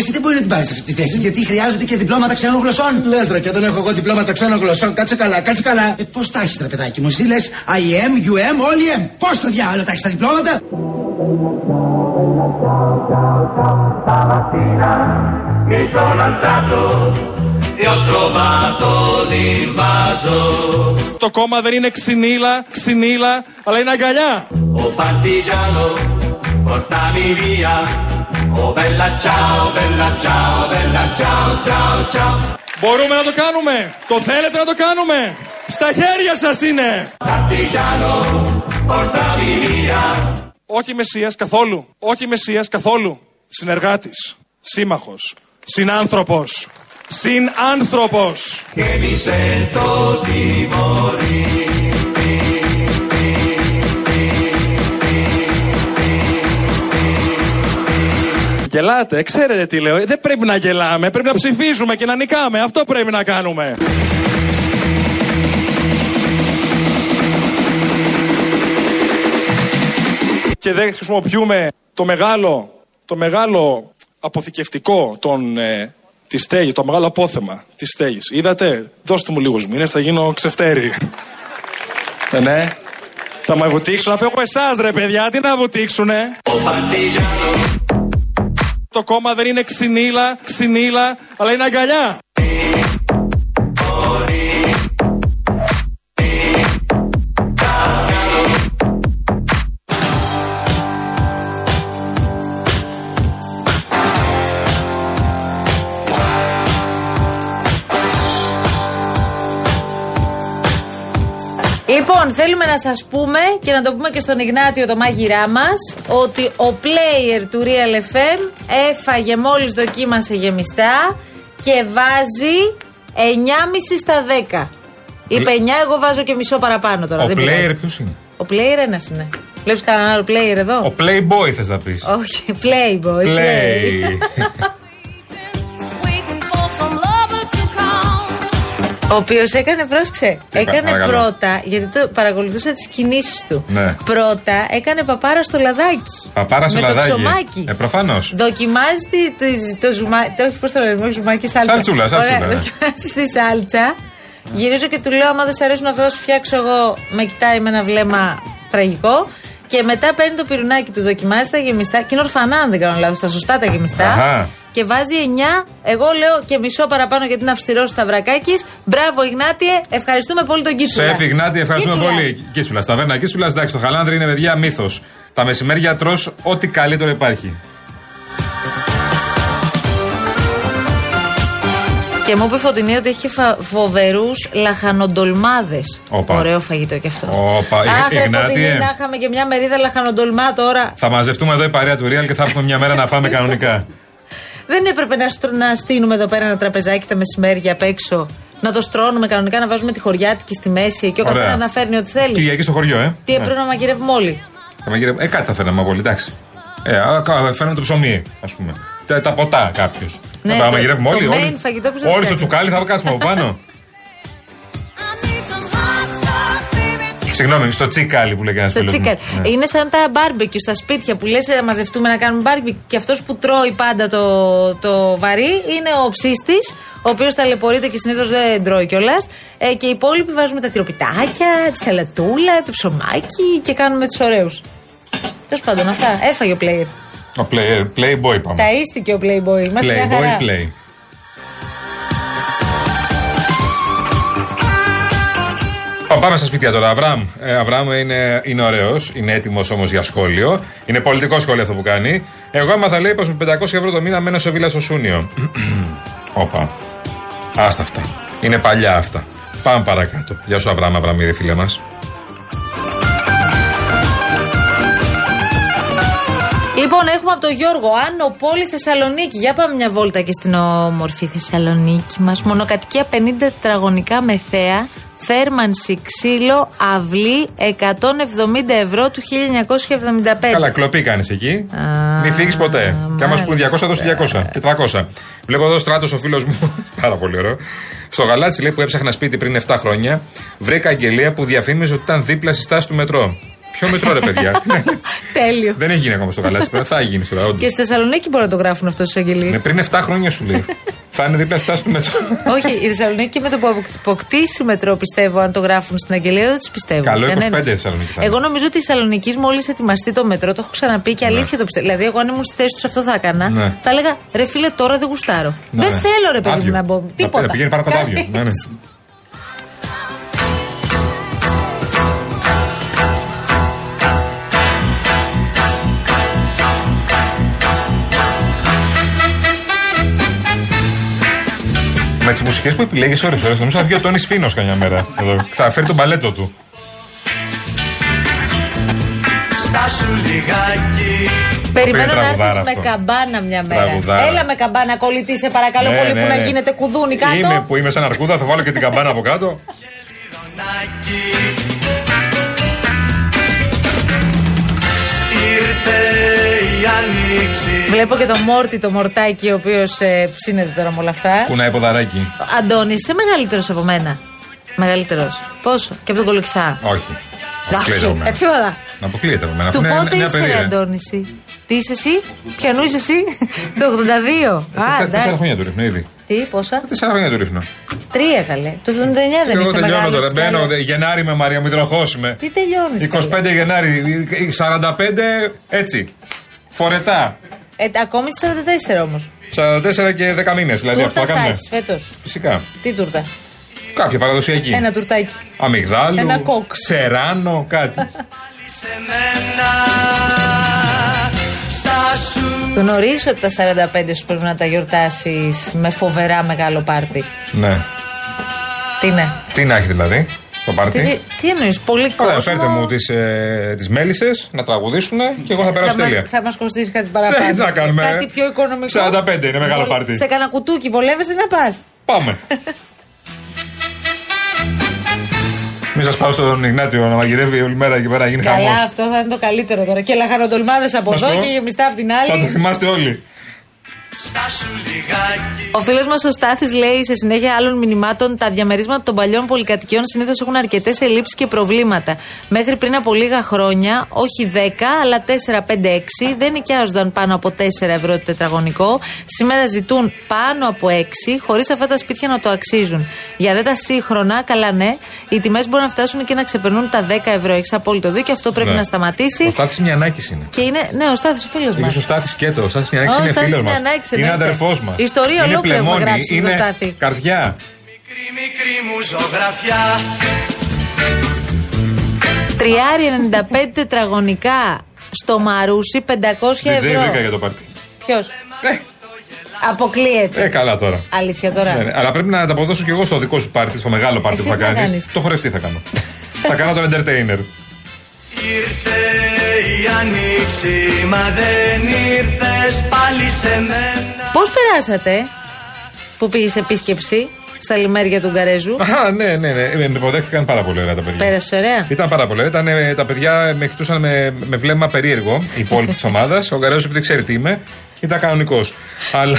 Εσύ δεν μπορεί να την πάρεις αυτή τη θέση, γιατί χρειάζονται και διπλώματα ξένων γλωσσών. Λες ρε, και δεν έχω εγώ διπλώματα ξένων γλωσσών. Κάτσε καλά, κάτσε καλά. Ε, πώς τα έχεις, παιδάκι μου, εσύ λες IM, UM, όλοι M. Πώς το διάλογο τα έχεις τα διπλώματα; mi sono alzato e ho trovato l'invaso. Το κόμμα δεν είναι ξυνήλα, ξυνήλα, αλλά είναι αγκαλιά. Oh partigiano, portami via. Oh bella ciao, bella ciao, bella ciao, ciao, ciao. Μπορούμε να το κάνουμε. Το θέλετε να το κάνουμε. Στα χέρια σας είναι. Partigiano, portami via. Όχι μεσίας καθόλου. Όχι μεσίας καθόλου. Συνεργάτης. Σύμμαχος. Συνάνθρωπος. Συνάνθρωπος. Che mi sento di Γελάτε, ξέρετε τι λέω. Ε, Δεν πρέπει να γελάμε, πρέπει να ψηφίζουμε και να νικάμε. Αυτό πρέπει να κάνουμε. Και δεν χρησιμοποιούμε το μεγάλο, το μεγάλο αποθηκευτικό των, ε, της στέγης, το μεγάλο απόθεμα της στέγης. Είδατε, δώστε μου λίγους μήνες, θα γίνω ξεφτέρι. ε, ναι. Θα με βουτήξουν, αφού έχω εσάς ρε παιδιά, τι να βουτήξουνε; Oh partigiano, Το κόμμα δεν είναι ξυνήλα, ξυνήλα, αλλά είναι αγκαλιά. Λοιπόν, θέλουμε να σας πούμε και να το πούμε και στον Ιγνάτιο το μάγειρά μας ότι ο player του Real FM έφαγε μόλις δοκίμασε γεμιστά και βάζει 9,5 στα 10. Είπε 9, εγώ βάζω και μισό παραπάνω τώρα. Ο δεν player πειράζει. ποιος είναι; Ο player ένας είναι. Βλέπεις κανέναν άλλο player εδώ; Ο Playboy θες να πεις. Όχι, playboy. Play. Ο οποίος έκανε, πρόσεξε, έκανε παρακαλώ. πρώτα, γιατί το παρακολουθούσα τις κινήσεις του. Ναι. Πρώτα έκανε παπάρα στο λαδάκι. Παπάρα στο με λαδάκι. το ψωμάκι. Ε, προφανώς. Δοκιμάζει τη- τη- το ζουμάκι. Το όχι, πώς το λένε, όχι ζουμάκι, σάλτσα. Σαλτσούλα, σαλτσούλα, Ωραία, ναι. δοκιμάζει τη σάλτσα. Γυρίζω και του λέω: Άμα δεν σε αρέσουν αυτό, θα σου φτιάξω εγώ. Με κοιτάει με ένα βλέμμα τραγικό. Και μετά παίρνει το πυρουνάκι του, δοκιμάζει τα γεμιστά. Και είναι ορφανά, αν δεν κάνω λάθος, τα σωστά τα γεμιστά. Αχα. Και βάζει 9. Εγώ λέω και μισό παραπάνω γιατί είναι αυστηρός Σταυρακάκης. Μπράβο, Ιγνάτιε. Ευχαριστούμε πολύ τον Κίτσουλα. Σεφ Ιγνάτη, ευχαριστούμε Κίτσουλας. πολύ. Κίτσουλα, ταβέρνα Κίτσουλα, εντάξει, το χαλάνδρι είναι παιδιά μύθος. Τα μεσημέρια τρώ ό,τι καλύτερο υπάρχει. Και μου είπε η Φωτεινή ότι έχει και φοβερούς λαχανοντολμάδες. Όπα. Ωραίο φαγητό κι αυτό. Όπα, Αχ, Ι- ρε Ιγνάτιε. Φωτεινή, να είχαμε και μια μερίδα λαχανοντολμά τώρα. Θα μαζευτούμε εδώ η παρέα του Real και θα έρθουμε μια μέρα να φάμε κανονικά. Δεν έπρεπε να, στρο- να στείλουμε εδώ πέρα ένα τραπεζάκι τα μεσημέρια απ' έξω. Να το στρώνουμε κανονικά, να βάζουμε τη χωριάτικη στη μέση και ο Ωραία. καθένας να φέρνει ό,τι θέλει. Κυριακή στο χωριό, ε. Τι έπρεπε να μαγειρεύουμε όλοι. Θα μαγειρεύουμε- Ε, κάτι θα φέρναμε όλοι, εντάξει. Ε, α, κα- φέρνουμε το ψωμί, ας πούμε. Τα, τα ποτά κάποιος. Ναι, θα το- μαγειρεύουμε το όλοι. main όλοι φαγητό ποιος θα όλοι στο φτιάχνει. τσουκάλι θα κάτσουμε από πάνω. Συγγνώμη, στο τσικάλι που λέγανε ένα Στο φίλο. τσίκαρ. Είναι σαν τα μπάρμπεκιου στα σπίτια που λες να μαζευτούμε να κάνουμε μπάρμπεκιου. Και αυτός που τρώει πάντα το, το βαρύ είναι ο ψήστη, ο οποίος ταλαιπωρείται και συνήθως δεν τρώει κιόλας. Ε, και οι υπόλοιποι βάζουμε τα τυροπιτάκια, τη σαλατούλα, το ψωμάκι και κάνουμε τους ωραίους. Τέλος πάντων, αυτά. Έφαγε ο player. Ο play, Playboy πάμε. Ταΐστηκε ο Playboy. Είμαστε μια χαρά. Playboy Play. Πάμε στα σπίτια τώρα. Αβραάμ. Ε, Αβραάμ είναι, είναι ωραίος, είναι έτοιμος όμως για σχόλιο. Είναι πολιτικό σχόλιο αυτό που κάνει. Εγώ έμαθα λέει πως με 500 ευρώ το μήνα μένω σε βίλα στο Σούνιο. Όπα. Άστα αυτά. Είναι παλιά αυτά. Πάμε παρακάτω. Γεια σου Αβραάμ, Αβραμίδη, φίλε μας. Λοιπόν, έχουμε από τον Γιώργο. Άνω Πόλη Θεσσαλονίκη. Για πάμε μια βόλτα και στην όμορφη Θεσσαλονίκη μας. Μονοκατοικία 50 τετραγωνικά με θέα. Θέρμανση, ξύλο, αυλή 170 ευρώ του 1975. Καλά, κλοπή κάνεις εκεί. Μην φύγεις ποτέ. Και άμα σου πούν 200, μάλιστα. δώσει 200 και 300. Βλέπω εδώ στράτος ο φίλος μου. Πάρα πολύ ωραίο. Στο γαλάτσι λέει που έψαχνα σπίτι πριν 7 χρόνια, βρήκα αγγελία που διαφήμιζε ότι ήταν δίπλα στη στάση του μετρό. Ποιο μετρό, ρε παιδιά; Τέλειο. Δεν έχει γίνει ακόμα στο καλάτσι. Θα γίνει τώρα, όντως. Και στη Θεσσαλονίκη μπορεί να το γράφουν αυτό στι αγγελίες. Ναι, πριν 7 χρόνια σου λέει. Θα είναι δίπλα στάση του μετρό. Όχι, η Θεσσαλονίκη με το που αποκτήσει μετρό, πιστεύω, αν το γράφουν στην αγγελία, δεν τους πιστεύω. Καλό, 25 Κανένας. η Θεσσαλονίκη θα είναι. Εγώ νομίζω ότι η Θεσσαλονίκη μόλις ετοιμαστεί το μετρό, το έχω ξαναπεί και αλήθεια το πιστεύω. Δηλαδή, εγώ αν ήμουν στη θέση τους αυτό θα έκανα. Ναι. Θα έλεγα ρε φίλε, τώρα δεν γουστάρω. Ναι, δεν ναι. θέλω ρε παιδί μου Άδειο. να μπω. Να- Τίποτα. να πηγαίνει πάνω κάτω Με τις μουσικές που επιλέγεις ώρε-ώρε, νομίζω θα βγει ο Τόνις Φίνος καμιά μέρα. Εδώ. Θα φέρει τον παλέτο του. Στάσου λιγάκι Περιμένω Πολύ να έρθεις τραγουδάρα με αυτό. καμπάνα μια μέρα. Τραγουδάρα. Έλα με καμπάνα, κολλητή, σε παρακαλώ Ναι, πολύ ναι, που να ναι. γίνεται κουδούνι κάτω. Είμαι που είμαι σαν αρκούδα, θα βάλω και την καμπάνα από κάτω. Ρονάκι Ήρθες η άνοιξη Βλέπω και τον Μόρτι, το μορτάκι, ο οποίος ε, ψήνεται τώρα με όλα αυτά. Κουνάει ποδαράκι. Αντώνη, είσαι μεγαλύτερος από μένα. Μεγαλύτερος. Πόσο, και από τον κολοκυθά. Όχι. Αποκλείεται από Όχι, μένα. έτσι Να αποκλείεται από μένα. Του Αυτό είναι πότε νέα είσαι, ρε περίεργα. Αντώνη, εσύ; Τι είσαι εσύ, ποιανού είσαι εσύ, το 82. Α, Τέσσερα- Τέσσερα εντάξει. χρόνια του ρίχνω ήδη. Τι, πόσα, Τέσσερα χρόνια του ρίχνω. τρία καλέ. Το 79 δεν Εγώ είσαι τελειώνω μεγάλος. τώρα. Μπαίνω δε- Γενάρη με Μαρία Μητροχός είμαι. Τι τελειώνεις. 25 Γενάρη, 45 έτσι. Φορετά. Ε, ακόμη στις 44 όμως. 44 και 10 μήνες. Δηλαδή αυτό Τούρτα θα θα κάνουμε. έχει φέτος. Φυσικά. Τι τούρτα; Κάποια παραδοσιακή. Ένα τουρτάκι. Αμυγδάλου. Ένα κόκ. Ξεράνο, κάτι. σε μένα Στάσου Γνωρίζει ότι τα 45 σου πρέπει να τα γιορτάσεις με φοβερά μεγάλο πάρτι. ναι. Τι είναι. Τι να έχει δηλαδή το Τι, πάρτι. τι, τι εννοείς, πολύ κόσμο; Ωραία, φέρτε μου τις ε, τις μέλισσες να τραγουδήσουν και εγώ θα περάσω μας- τέλεια. θα μας κοστίσει κάτι παραπάνω. Ναι, τι να κάνουμε. Κάτι πιο οικονομικό. 45 είναι μεγάλο Βολ- πάρτι. Σε κανένα κουτούκι βολεύεσαι να πας. Πάμε. Μην σας πάω στον Ιγνάτιο να μαγειρεύει όλη μέρα εκεί πέρα, γίνει χαμός. Καλά, αυτό θα είναι το καλύτερο τώρα. Και λαχανοτολμάδες από Να σου εδώ πω, και γεμιστά από την Θα το άλλη. θυμάστε όλοι. Στάσου λιγάκι Ο φίλος μας ο Στάθης λέει σε συνέχεια άλλων μηνυμάτων: Τα διαμερίσματα των παλιών πολυκατοικιών συνήθως έχουν αρκετές ελλείψεις και προβλήματα. Μέχρι πριν από λίγα χρόνια, όχι 10, αλλά 4, 5, 6, δεν νοικιάζονταν πάνω από 4 ευρώ το τετραγωνικό. Σήμερα ζητούν πάνω από 6, χωρίς αυτά τα σπίτια να το αξίζουν. Για δε τα σύγχρονα, καλά ναι, οι τιμές μπορούν να φτάσουν και να ξεπερνούν τα 10 ευρώ. Έχεις απόλυτο δίκιο, αυτό πρέπει Ναι. να σταματήσει. Ο Στάθης Μιανάκης είναι. Και είναι, ναι, ο Στάθης ο φίλος μας. Και ο Στάθης Κέτο. Ο Στάθης Μιανάκης Ο είναι Στάθης φίλο μας. Μιανάκης, Είναι εννοείται. Αδερφός μας. Ιστορία είναι ολόκληρη έχουμε πλεμόνι, γράψει με τον είναι Στάθη. καρδιά. Μικρή μικρή μου ζωγραφιά Τριάρι 95 τετραγωνικά στο Μαρούσι 500 Δεν ευρώ. βρήκα για το πάρτι. Ποιος; Ε, Αποκλείεται. ε, καλά τώρα. Αλήθεια τώρα. Ναι, ναι. Αλλά πρέπει να τα αποδώσω κι εγώ στο δικό σου πάρτι, στο μεγάλο πάρτι Εσύ που θα τι θα κάνεις. κάνεις; Το χορευτή θα κάνω. θα κάνω τον entertainer. Ήρθε η άνοιξη μα δεν ήρθες πάλι σε μένα Πώς περάσατε που πήγες επίσκεψη στα λιμέρια του Γκαρέζου; Α, ναι, ναι, ναι. Ε, Με υποδέχτηκαν πάρα πολύ ωραία τα παιδιά. Πέρασες ωραία; Ήταν πάρα πολύ. Ήταν, ε, τα παιδιά με κοιτούσαν με, με βλέμμα περίεργο, οι υπόλοιποι της ομάδας. Ο Γκαρέζος, επειδή ξέρει τι είμαι, ήταν κανονικός. Αλλά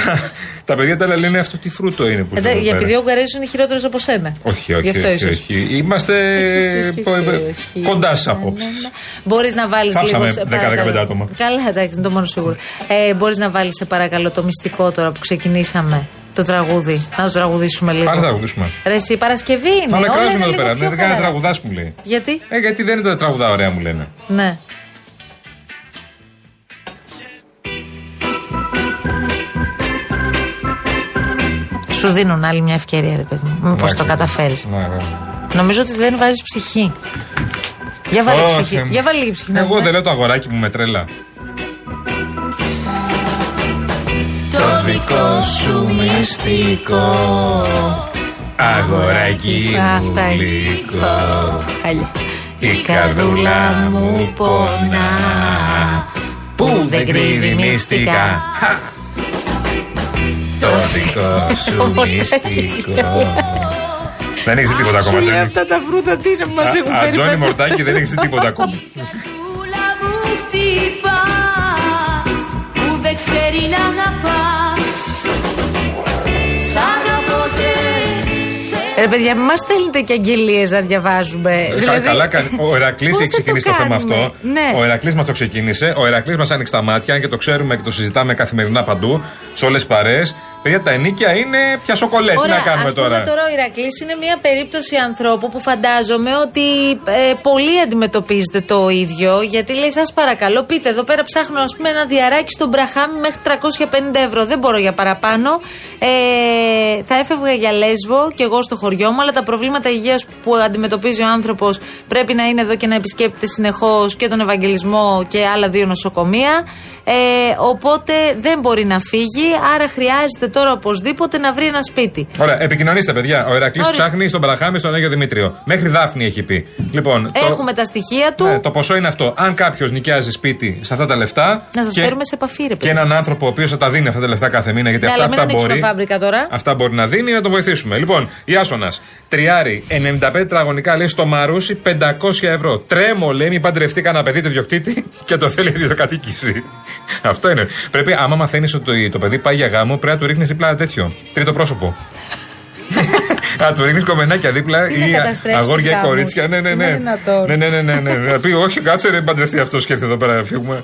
τα παιδιά τα λένε αυτό τι φρούτο είναι που Ε, είναι εδώ Για πέρα. επειδή ο Γκαρέζο είναι χειρότερος από σένα. Όχι, όχι. Γι' αυτό όχι, ίσως. όχι. Είμαστε ε, κοντά στι απόψει. Μπορείς να βάλεις Θάψαμε λίγο. σε 10-15 παρακαλώ. άτομα. Καλά, εντάξει, είναι το μόνο σίγουρο. Ε, Μπορείς να βάλεις, σε παρακαλώ, το μυστικό τώρα που ξεκινήσαμε. Το τραγούδι. Να το τραγουδήσουμε λίγο. Πάμε να τραγουδήσουμε. Ρε, εσύ, Παρασκευή είναι. Μα με όλα κράζουν είναι εδώ λίγο πέρα. πιο Δεν κάνει χαλαρά. τραγουδάς μου λέει. Γιατί; Ε, γιατί δεν είναι τα τραγουδά ωραία μου λένε. Ναι. Σου δίνουν άλλη μια ευκαιρία, ρε παιδί μου. Μήπως Εντάξει. το καταφέρεις. Ναι, ναι. Νομίζω ότι δεν βάζεις ψυχή. Για βάλει Ω, ψυχή. Θεέ μου. Για βάλει λίγη ψυχή. να Εγώ δούμε. δεν λέω το αγοράκι μου με τρέλα. Το δικό σου μυστικό. Αγοράκι Α, μου Αυτά είναι. γλυκό. Χάλια. Η καρδούλα μου πονά Που δεν κρύβει μυστικά Χα! Το δικό σου μυστικό Δεν έχεις δει τίποτα ακόμα Σου λέει Αντώνη. αυτά τα φρούτα τι είναι που μα έχουν Α, φέρει Αντώνη πέντε. Μορτάκη δεν έχεις δει τίποτα ακόμα Καρδούλα μου χτυπά που δεν ξέρει να αγαπάς Σ' αγαπώ και σε Ρε παιδιά, μην μας στέλνετε και αγγελίες να διαβάζουμε. Ε, καλά κάνει. Ο Ερακλής πώς έχει θα το ξεκινήσει το, θέμα κάνουμε; αυτό. Ναι. Ο Ερακλής μας το ξεκίνησε. Ο Ερακλής μας άνοιξε τα μάτια και το ξέρουμε και το συζητάμε καθημερινά παντού, σε όλες τις παρέες. Παιδιά, τα ενίκια είναι πια σοκολέ. Τι να κάνουμε ας τώρα. Πούμε τώρα; ο Ηρακλής είναι μια περίπτωση ανθρώπου που φαντάζομαι ότι ε, πολλοί αντιμετωπίζετε το ίδιο. Γιατί λέει, σας παρακαλώ, πείτε εδώ πέρα ψάχνω ας πούμε, ένα διαράκι στον Μπραχάμι μέχρι 350 ευρώ. Δεν μπορώ για παραπάνω. Ε, θα έφευγα για λέσβο και εγώ στο χωριό μου, αλλά τα προβλήματα υγείας που αντιμετωπίζει ο άνθρωπος πρέπει να είναι εδώ και να επισκέπτεται συνεχώς και τον Ευαγγελισμό και άλλα δύο νοσοκομεία. Ε, οπότε δεν μπορεί να φύγει, άρα χρειάζεται τώρα οπωσδήποτε να βρει ένα σπίτι. Ωραία, επικοινωνήστε, παιδιά. Ο Ερακλής Ορίστε. ψάχνει στον Παραχάμι στον Άγιο Δημήτριο. Μέχρι Δάφνη έχει πει. Λοιπόν, το- Έχουμε τα στοιχεία του. Ναι, το ποσό είναι αυτό. Αν κάποιος νοικιάζει σπίτι σε αυτά τα λεφτά. Να σας και- φέρουμε σε επαφή, ρε Και παιδί. έναν άνθρωπο ο οποίος θα τα δίνει αυτά τα λεφτά κάθε μήνα, γιατί Ναι, αυτά, αλλά μην αυτά ανοίξουμε μπορεί. φάμπρικα τώρα. Αυτά μπορεί να δίνει να το βοηθήσουμε. Λοιπόν, Ιάσονα, τριάρι, 95 τετραγωνικά λέει στο Μαρούσι 500 ευρώ. Τρέμω λέει, μην παντρευτεί κανένα παιδί το διοκτήτη και το θέλει ιδιοκατοίκηση. Αυτό είναι. Πρέπει, άμα μαθαίνεις ότι το παιδί πάει για γάμο, πρέπει να του ρίχνεις δίπλα τέτοιο. Τρίτο πρόσωπο. Να του ρίχνεις κομμενάκια δίπλα Τι να ή καταστρέψεις αγόρια ή γάμους; κορίτσια. Ναι, ναι, ναι. Είναι δυνατόν. Ναι, ναι, ναι, ναι, ναι. Να πει, όχι, κάτσε ρε, παντρευτεί αυτό και έρθει εδώ πέρα να φύγουμε.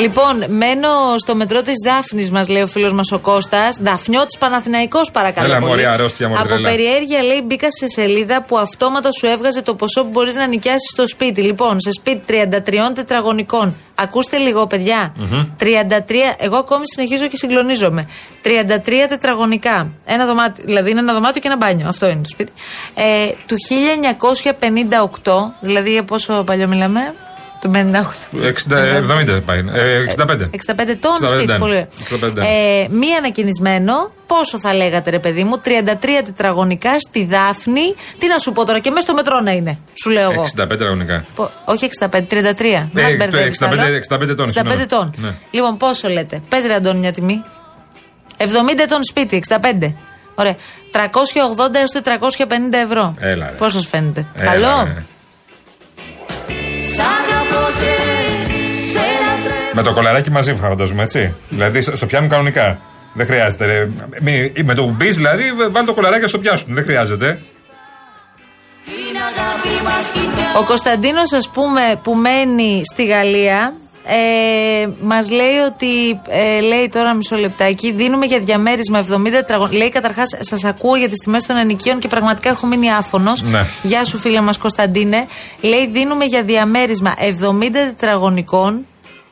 Λοιπόν, μένω στο μετρό της Δάφνης, μας λέει ο φίλος μας ο Κώστας. Δαφνιώτης Παναθηναϊκός παρακαλώ. Έλα, πολύ. μωρή, αρρώστια, μωρή, Από τρέλα. περιέργεια λέει μπήκα σε σελίδα που αυτόματα σου έβγαζε το ποσό που μπορείς να νοικιάσεις στο σπίτι. Λοιπόν, σε σπίτι 33 τετραγωνικών. Ακούστε λίγο, παιδιά. 33, εγώ ακόμη συνεχίζω και συγκλονίζομαι. 33 τετραγωνικά. Ένα δωμάτιο, δηλαδή είναι ένα δωμάτιο και ένα μπάνιο. Αυτό είναι το σπίτι. Ε, του 1958, δηλαδή για πόσο παλιό μιλάμε. Του 58. 60, 70 πάει. Ε, 65. 65 τόν 65, σπίτι, ναι. πολύ ωραία. 65. Ε, μία ανακαινισμένο, πόσο θα λέγατε ρε παιδί μου, 33 τετραγωνικά στη Δάφνη. Τι να σου πω τώρα, και μέσα στο μετρό να είναι, σου λέω εγώ. 65 τετραγωνικά. Πο- όχι 65, 33. Μας Ε, μπερδεύεις, 65 άλλο; 65 τόν, 65 συγγνώμη. τόν. Ναι. Λοιπόν, πόσο λέτε; Πες ρε Αντώνη μια τιμή. 70 τόν σπίτι, 65. Ωραία. 380 έως 450 ευρώ. Έλα, ρε. Πώς σας φαίνεται; Έλα, Καλό; ρε. Με το κολαράκι μαζί φανταζούμε, έτσι. Δηλαδή στο, στο πιάνουν κανονικά. Δεν χρειάζεται. Ρε. Μη- με το που μπεις, δηλαδή, βάλει το κολαράκι στο πιάσουν. Δεν χρειάζεται. την αγάπη μας κοιτά Ο Κωνσταντίνος, ας πούμε, που μένει στη Γαλλία, ε, μας λέει ότι. Ε, λέει τώρα μισό λεπτάκι, δίνουμε για διαμέρισμα 70 τετραγωνικά. Λέει καταρχάς, σας ακούω για τις τιμές των ενοικίων και πραγματικά έχω μείνει άφωνος. Ναι. Γεια σου, φίλε μας Κωνσταντίνε. Λέει, δίνουμε για διαμέρισμα 70 τετραγωνικών.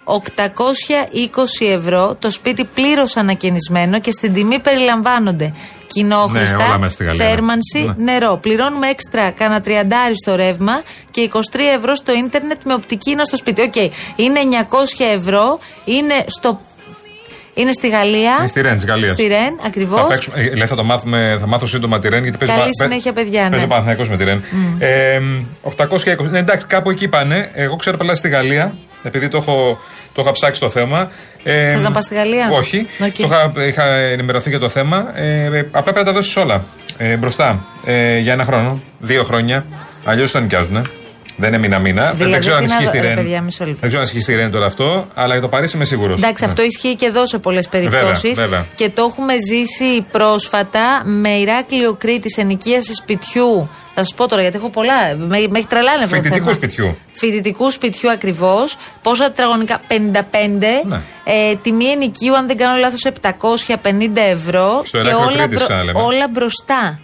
820 ευρώ, το σπίτι πλήρως ανακαινισμένο και στην τιμή περιλαμβάνονται κοινόχρηστα, Ναι, όλα μέσα στη Γαλλία, ναι. θέρμανση, Ναι. νερό. Πληρώνουμε έξτρα κάνα τριαντάρι στο ρεύμα και 23 ευρώ στο ίντερνετ με οπτική ίνα στο σπίτι. Οκ. Είναι 900 ευρώ, είναι στο. Είναι στη Γαλλία. Είναι στη Ρεν της Γαλλίας. Στη Ρεν, ακριβώς. Θα, παίξουμε, ε, λέει, θα το μάθουμε, θα μάθω σύντομα τη Ρεν γιατί παίζει Καλή πα- συνέχεια, παιδιά, ναι. Παίζει ο Παναθηναϊκός με τη Ρεν. Ε, 820. Ναι, εντάξει, κάπου εκεί πάνε. Εγώ ξέρω πολλά στη Γαλλία, επειδή το έχω, το είχα ψάξει το θέμα. Ε, Θες να πας στη Γαλλία; Όχι. Οκ. Το είχα, είχα ενημερωθεί για το θέμα. Ε, ε, απλά πρέπει να τα δώσεις όλα ε, μπροστά ε, για ένα χρόνο, δύο χρόνια. Αλλιώς το νοικιάζουν. Δεν είναι μήνα-μήνα. Δηλαδή, δεν ξέρω αν τι να ισχύει δω- στη ρε, Ρεν. παιδιά, μισό λεπτό. Δεν ξέρω αν ισχύει στη Ρεν τώρα αυτό, αλλά για το Παρίσι είμαι σίγουρος. Εντάξει, αυτό ισχύει και εδώ σε πολλές περιπτώσεις. βέβαια. Και το έχουμε ζήσει πρόσφατα με Ηράκλειο Κρήτης ενοικίαση σπιτιού. Θα σας πω τώρα γιατί έχω πολλά. Με, με έχει τρελάνει αυτό το Φοιτητικού θέμα. σπιτιού. Φοιτητικού σπιτιού ακριβώς. Πόσα τετραγωνικά, 55. Ναι. Ε, τιμή ενοικίου, αν δεν κάνω λάθος, 750 ευρώ. Στο και Ηράκλειο όλα, Κρήτης, θα λέμε. όλα μπροστά.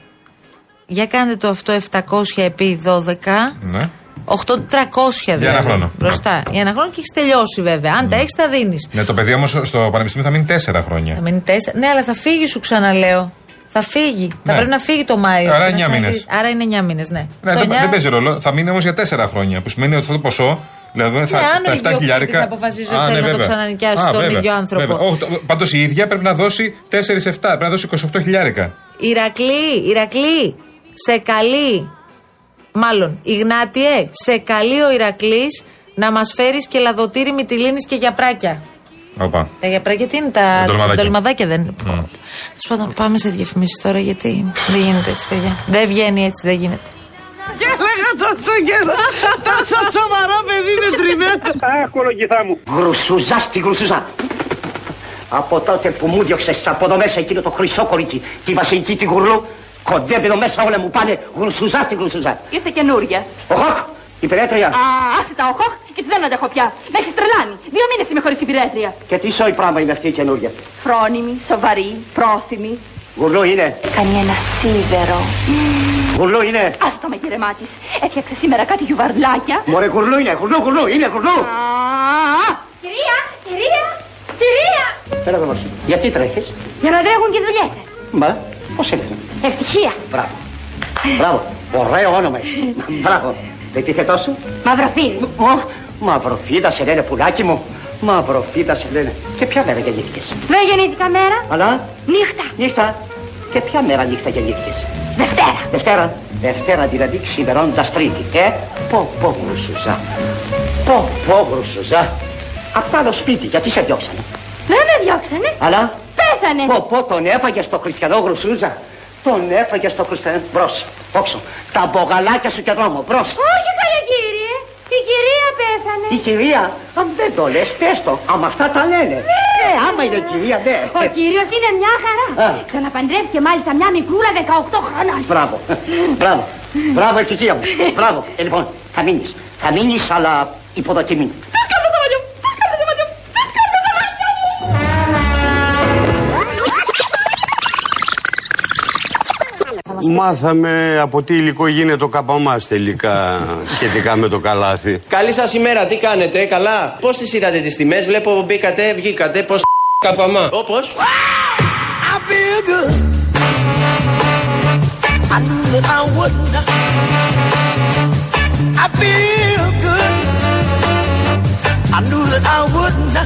Για κάντε το αυτό 700 επί 12. Ναι. 8.300 δηλαδή. ένα χρόνο. Μπροστά. Για ένα χρόνο και έχεις τελειώσει βέβαια. Αν τα έχεις, τα δίνεις. Ναι, το παιδί όμως στο πανεπιστήμιο θα μείνει τέσσερα χρόνια. Θα μείνει τέσσερα. Ναι, αλλά θα φύγει, σου ξαναλέω. Θα φύγει. Θα Ναι. πρέπει να φύγει το Μάιο. Άρα Να εννιά ξαναγυρίσει. μήνες. Άρα είναι 9 μήνες, ναι. Ναι, Το δεν, εννιά- δεν παίζει ρόλο. Θα μείνει όμως για τέσσερα χρόνια. Που σημαίνει ότι αυτό το ποσό. Δηλαδή θα, Ναι, αν τα ο 7 ιδιοκτήτης χιλιάρικα. αποφασίζει ότι θέλει να το βέβαια. ξανανοικιάσει Α, στον βέβαια, ίδιο άνθρωπο. Πάντως η ίδια πρέπει να δώσει 4-7, πρέπει να δώσει 28 χιλιάρικα. Ηρακλή, Ηρακλή, σε καλεί. Μάλλον, Ιγνάτιε, σε καλεί ο Ηρακλής να μας φέρεις και λαδοτήρι μυτιλίνης και γιαπράκια. Όπα. Τα γιαπράκια τι είναι, τα Τα ντολμαδάκια. ντολμαδάκια δεν είναι. Τέλος πάντων, πάμε σε διαφημίσεις τώρα γιατί δεν γίνεται έτσι, παιδιά. Δεν βγαίνει έτσι, δεν γίνεται. Και έλεγα τόσο καιρό. Τόσο σοβαρό παιδί με τριμμένο. Αχ, κολογηθά μου. Γρουσουζά στη γρουσουζά. Από τότε που μου διώξες από εδώ μέσα εκείνο το χρυσό κορίτσι, τη βασιλική τη γουρλού, κοντεύει εδώ μέσα όλα μου πάνε γρουσουζά στη γρουσουζά. Ήρθε καινούρια. Ο Χοκ, η περέτρια. Α, άσε τα οχό, γιατί δεν αντέχω πια. Με έχεις τρελάνει. Δύο μήνες είμαι χωρίς υπηρέτρια. Και τι σόι πράγμα είναι αυτή η καινούρια. Φρόνιμη, σοβαρή, πρόθυμη. Γουρλού είναι. Κάνει ένα σίδερο. Γουρλού είναι. Άσε το μαγειρεμά τη. Έφτιαξε σήμερα κάτι γιουβαρλάκια. Μωρέ γουρλού είναι. Γουρλού, γουρλού, είναι γουρλού. Α, κυρία, κυρία, κυρία. Πέρα εδώ μας. Γιατί τρέχεις; Για να τρέχουν και οι δουλειές σας. Μα, πώς είναι; Ευτυχία. Μπράβο. Μπράβο. Ωραίο όνομα. Μπράβο. Δεν τίθε τόσο. Μαυροφίλ. Ω, μαυροφίδα σε λένε πουλάκι μου. Μαυροφίδα σε λένε. Και ποια μέρα γεννήθηκες; Δεν γεννήθηκα μέρα. Αλλά; Νύχτα. νύχτα. Και ποια μέρα νύχτα γεννήθηκες; Δευτέρα. Δευτέρα. Δευτέρα δηλαδή ξημερώντας τρίτη. Ε, πω πω γρουσουζά. Πω πω γρουσουζά. Απ' το άλλο σπίτι γιατί σε διώξανε; Δεν με διώξανε. Αλλά; Πέθανε. πω πω τον έφαγε στο χριστιανό γρουσούζα. Τον έφαγε στο χριστιανό. Μπρος, όξο. Τα μπογαλάκια σου και δρόμο. Μπρος. Όχι καλέ κύριε. Η κυρία πέθανε. Η κυρία, αν δεν το λες, πες το. Άμα αυτά τα λένε. Ναι, άμα είναι κυρία, ναι. Ο κύριος είναι μια χαρά. Α. Ξαναπαντρεύτηκε μάλιστα μια μικρούλα 18 χρόνων. Μπράβο. Μπράβο. Μπράβο, ευτυχία μου. Μπράβο. Ε, λοιπόν, θα μείνεις. Θα μείνεις, αλλά υποδοκιμή. Μάθαμε από τι υλικό γίνεται ο καπαμάς τελικά σχετικά με το καλάθι. Καλή σας ημέρα, τι κάνετε, καλά; Πώς τις είδατε τις τιμές, βλέπω μπήκατε, βγήκατε, πώς καπαμά. Όπως. I feel good. I knew that I wouldn't. I feel good. I knew that I wouldn't.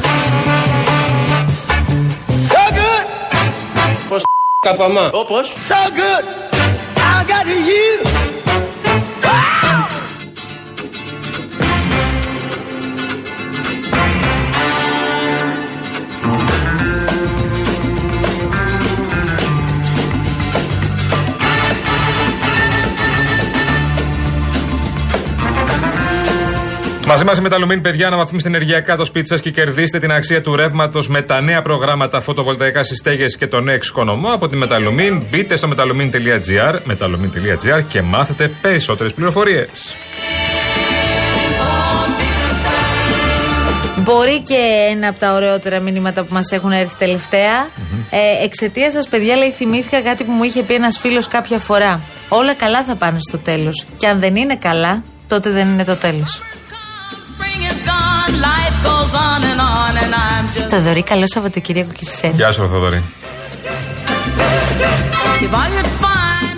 So good, Πώ καπαμά. Όπως. so good. I got you. Μαζί μας η Μεταλουμίν, παιδιά, αναβαθμίστε ενεργειακά το σπίτι σας και κερδίστε την αξία του ρεύματος με τα νέα προγράμματα φωτοβολταϊκά στις στέγες και τον νέο εξοικονομό από τη Μεταλουμίν. Μπείτε στο metalumin.gr metalumin.gr και μάθετε περισσότερες πληροφορίες. Μπορεί και ένα από τα ωραιότερα μηνύματα που μας έχουν έρθει τελευταία. Ε, Εξαιτίας σας, παιδιά, λέει, θυμήθηκα κάτι που μου είχε πει ένας φίλος κάποια φορά. Όλα καλά θα πάνε στο τέλος. Και αν δεν είναι καλά, τότε δεν είναι το τέλος. Θοδωρή, καλό Σαββατοκύριακο και σε σένα. Γεια σου, Θοδωρή.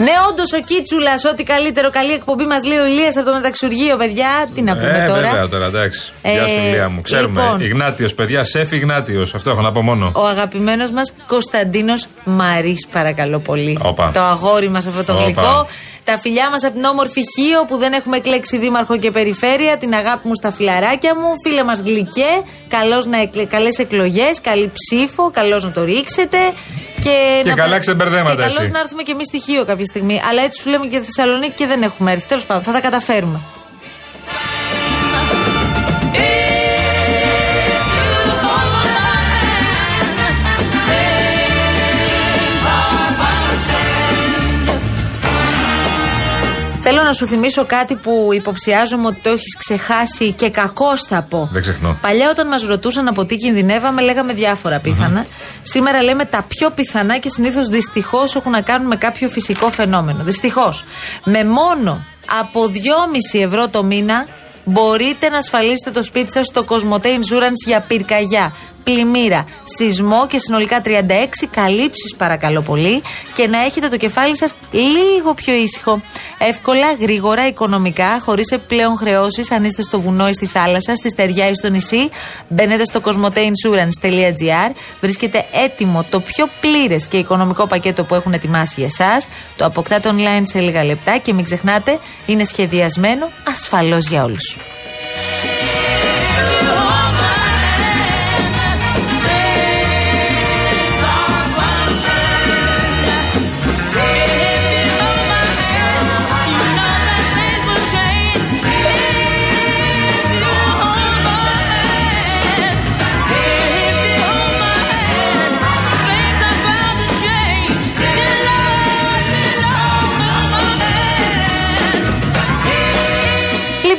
Ναι, όντως ο Κίτσουλας, ό,τι καλύτερο, καλή εκπομπή μας λέει ο Ηλίας από το μεταξουργείο, παιδιά. Τι να πούμε ε, τώρα. βέβαια τώρα, εντάξει. Γεια σου, Ε, Λία μου. Ξέρουμε. λοιπόν. Ιγνάτιος, παιδιά, σεφ Ιγνάτιος. Αυτό έχω να πω μόνο. Ο αγαπημένος μας Κωνσταντίνος Μαρή, παρακαλώ πολύ. Όπα. Το αγόρι μας αυτό το Όπα. γλυκό. Τα φιλιά μας από την όμορφη Χίο που δεν έχουμε εκλέξει δήμαρχο και περιφέρεια. Την αγάπη μου στα φιλαράκια μου. Φίλε μας γλυκέ. Καλώς να εκλε... Καλές εκλογές. Καλή ψήφο. Καλώς να το ρίξετε. Και, Και να... καλά ξεμπερδέματα Και καλώς εσύ. να έρθουμε και εμείς στη Χίο κάποια στιγμή. Αλλά έτσι σου λέμε και Θεσσαλονίκη και δεν έχουμε έρθει. Τέλος πάντων, θα τα καταφέρουμε. Θέλω να σου θυμίσω κάτι που υποψιάζομαι ότι το έχεις ξεχάσει και κακό θα πω. Δεν ξεχνώ. Παλιά, όταν μας ρωτούσαν από τι κινδυνεύαμε, λέγαμε διάφορα πιθανά. Σήμερα λέμε τα πιο πιθανά και συνήθως δυστυχώς έχουν να κάνουν με κάποιο φυσικό φαινόμενο. Δυστυχώς. Με μόνο από 2,5 ευρώ το μήνα μπορείτε να ασφαλίσετε το σπίτι σας στο Cosmote Insurance για πυρκαγιά, πλημμύρα, σεισμό και συνολικά 36 καλύψεις, παρακαλώ πολύ, και να έχετε το κεφάλι σας λίγο πιο ήσυχο. Εύκολα, γρήγορα, οικονομικά, χωρίς επιπλέον χρεώσει, αν είστε στο βουνό ή στη θάλασσα, στη στεριά ή στο νησί. Μπαίνετε στο cosmoteinsurance.gr. Βρίσκεται έτοιμο το πιο πλήρες και οικονομικό πακέτο που έχουν ετοιμάσει για εσάς. Το αποκτάτε online σε λίγα λεπτά και μην ξεχνάτε, είναι σχεδιασμένο ασφαλώς για όλους.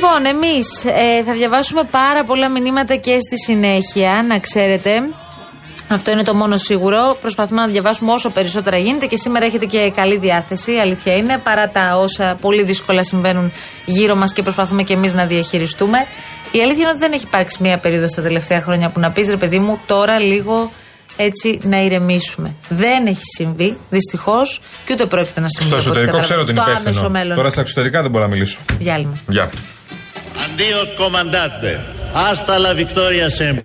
Λοιπόν, εμείς θα διαβάσουμε πάρα πολλά μηνύματα και στη συνέχεια, να ξέρετε. Αυτό είναι το μόνο σίγουρο. Προσπαθούμε να διαβάσουμε όσο περισσότερα γίνεται και σήμερα έχετε και καλή διάθεση, αλήθεια είναι, παρά τα όσα πολύ δύσκολα συμβαίνουν γύρω μας και προσπαθούμε και εμείς να διαχειριστούμε. Η αλήθεια είναι ότι δεν έχει υπάρξει μία περίοδος στα τελευταία χρόνια που να πεις ρε παιδί μου, τώρα λίγο έτσι να ηρεμήσουμε. Δεν έχει συμβεί, δυστυχώς, και ούτε πρόκειται να συμβεί. Στο από ό,τι εσωτερικό ξέρω καταλαβαίνω. την Στο άμεσο υπεύθυνο. μέλλον. Τώρα στα εξωτερικά δεν μπορώ να μιλήσω. Διάλειμμα. Γεια. Αντίο comandante. Hasta la victoria sempre.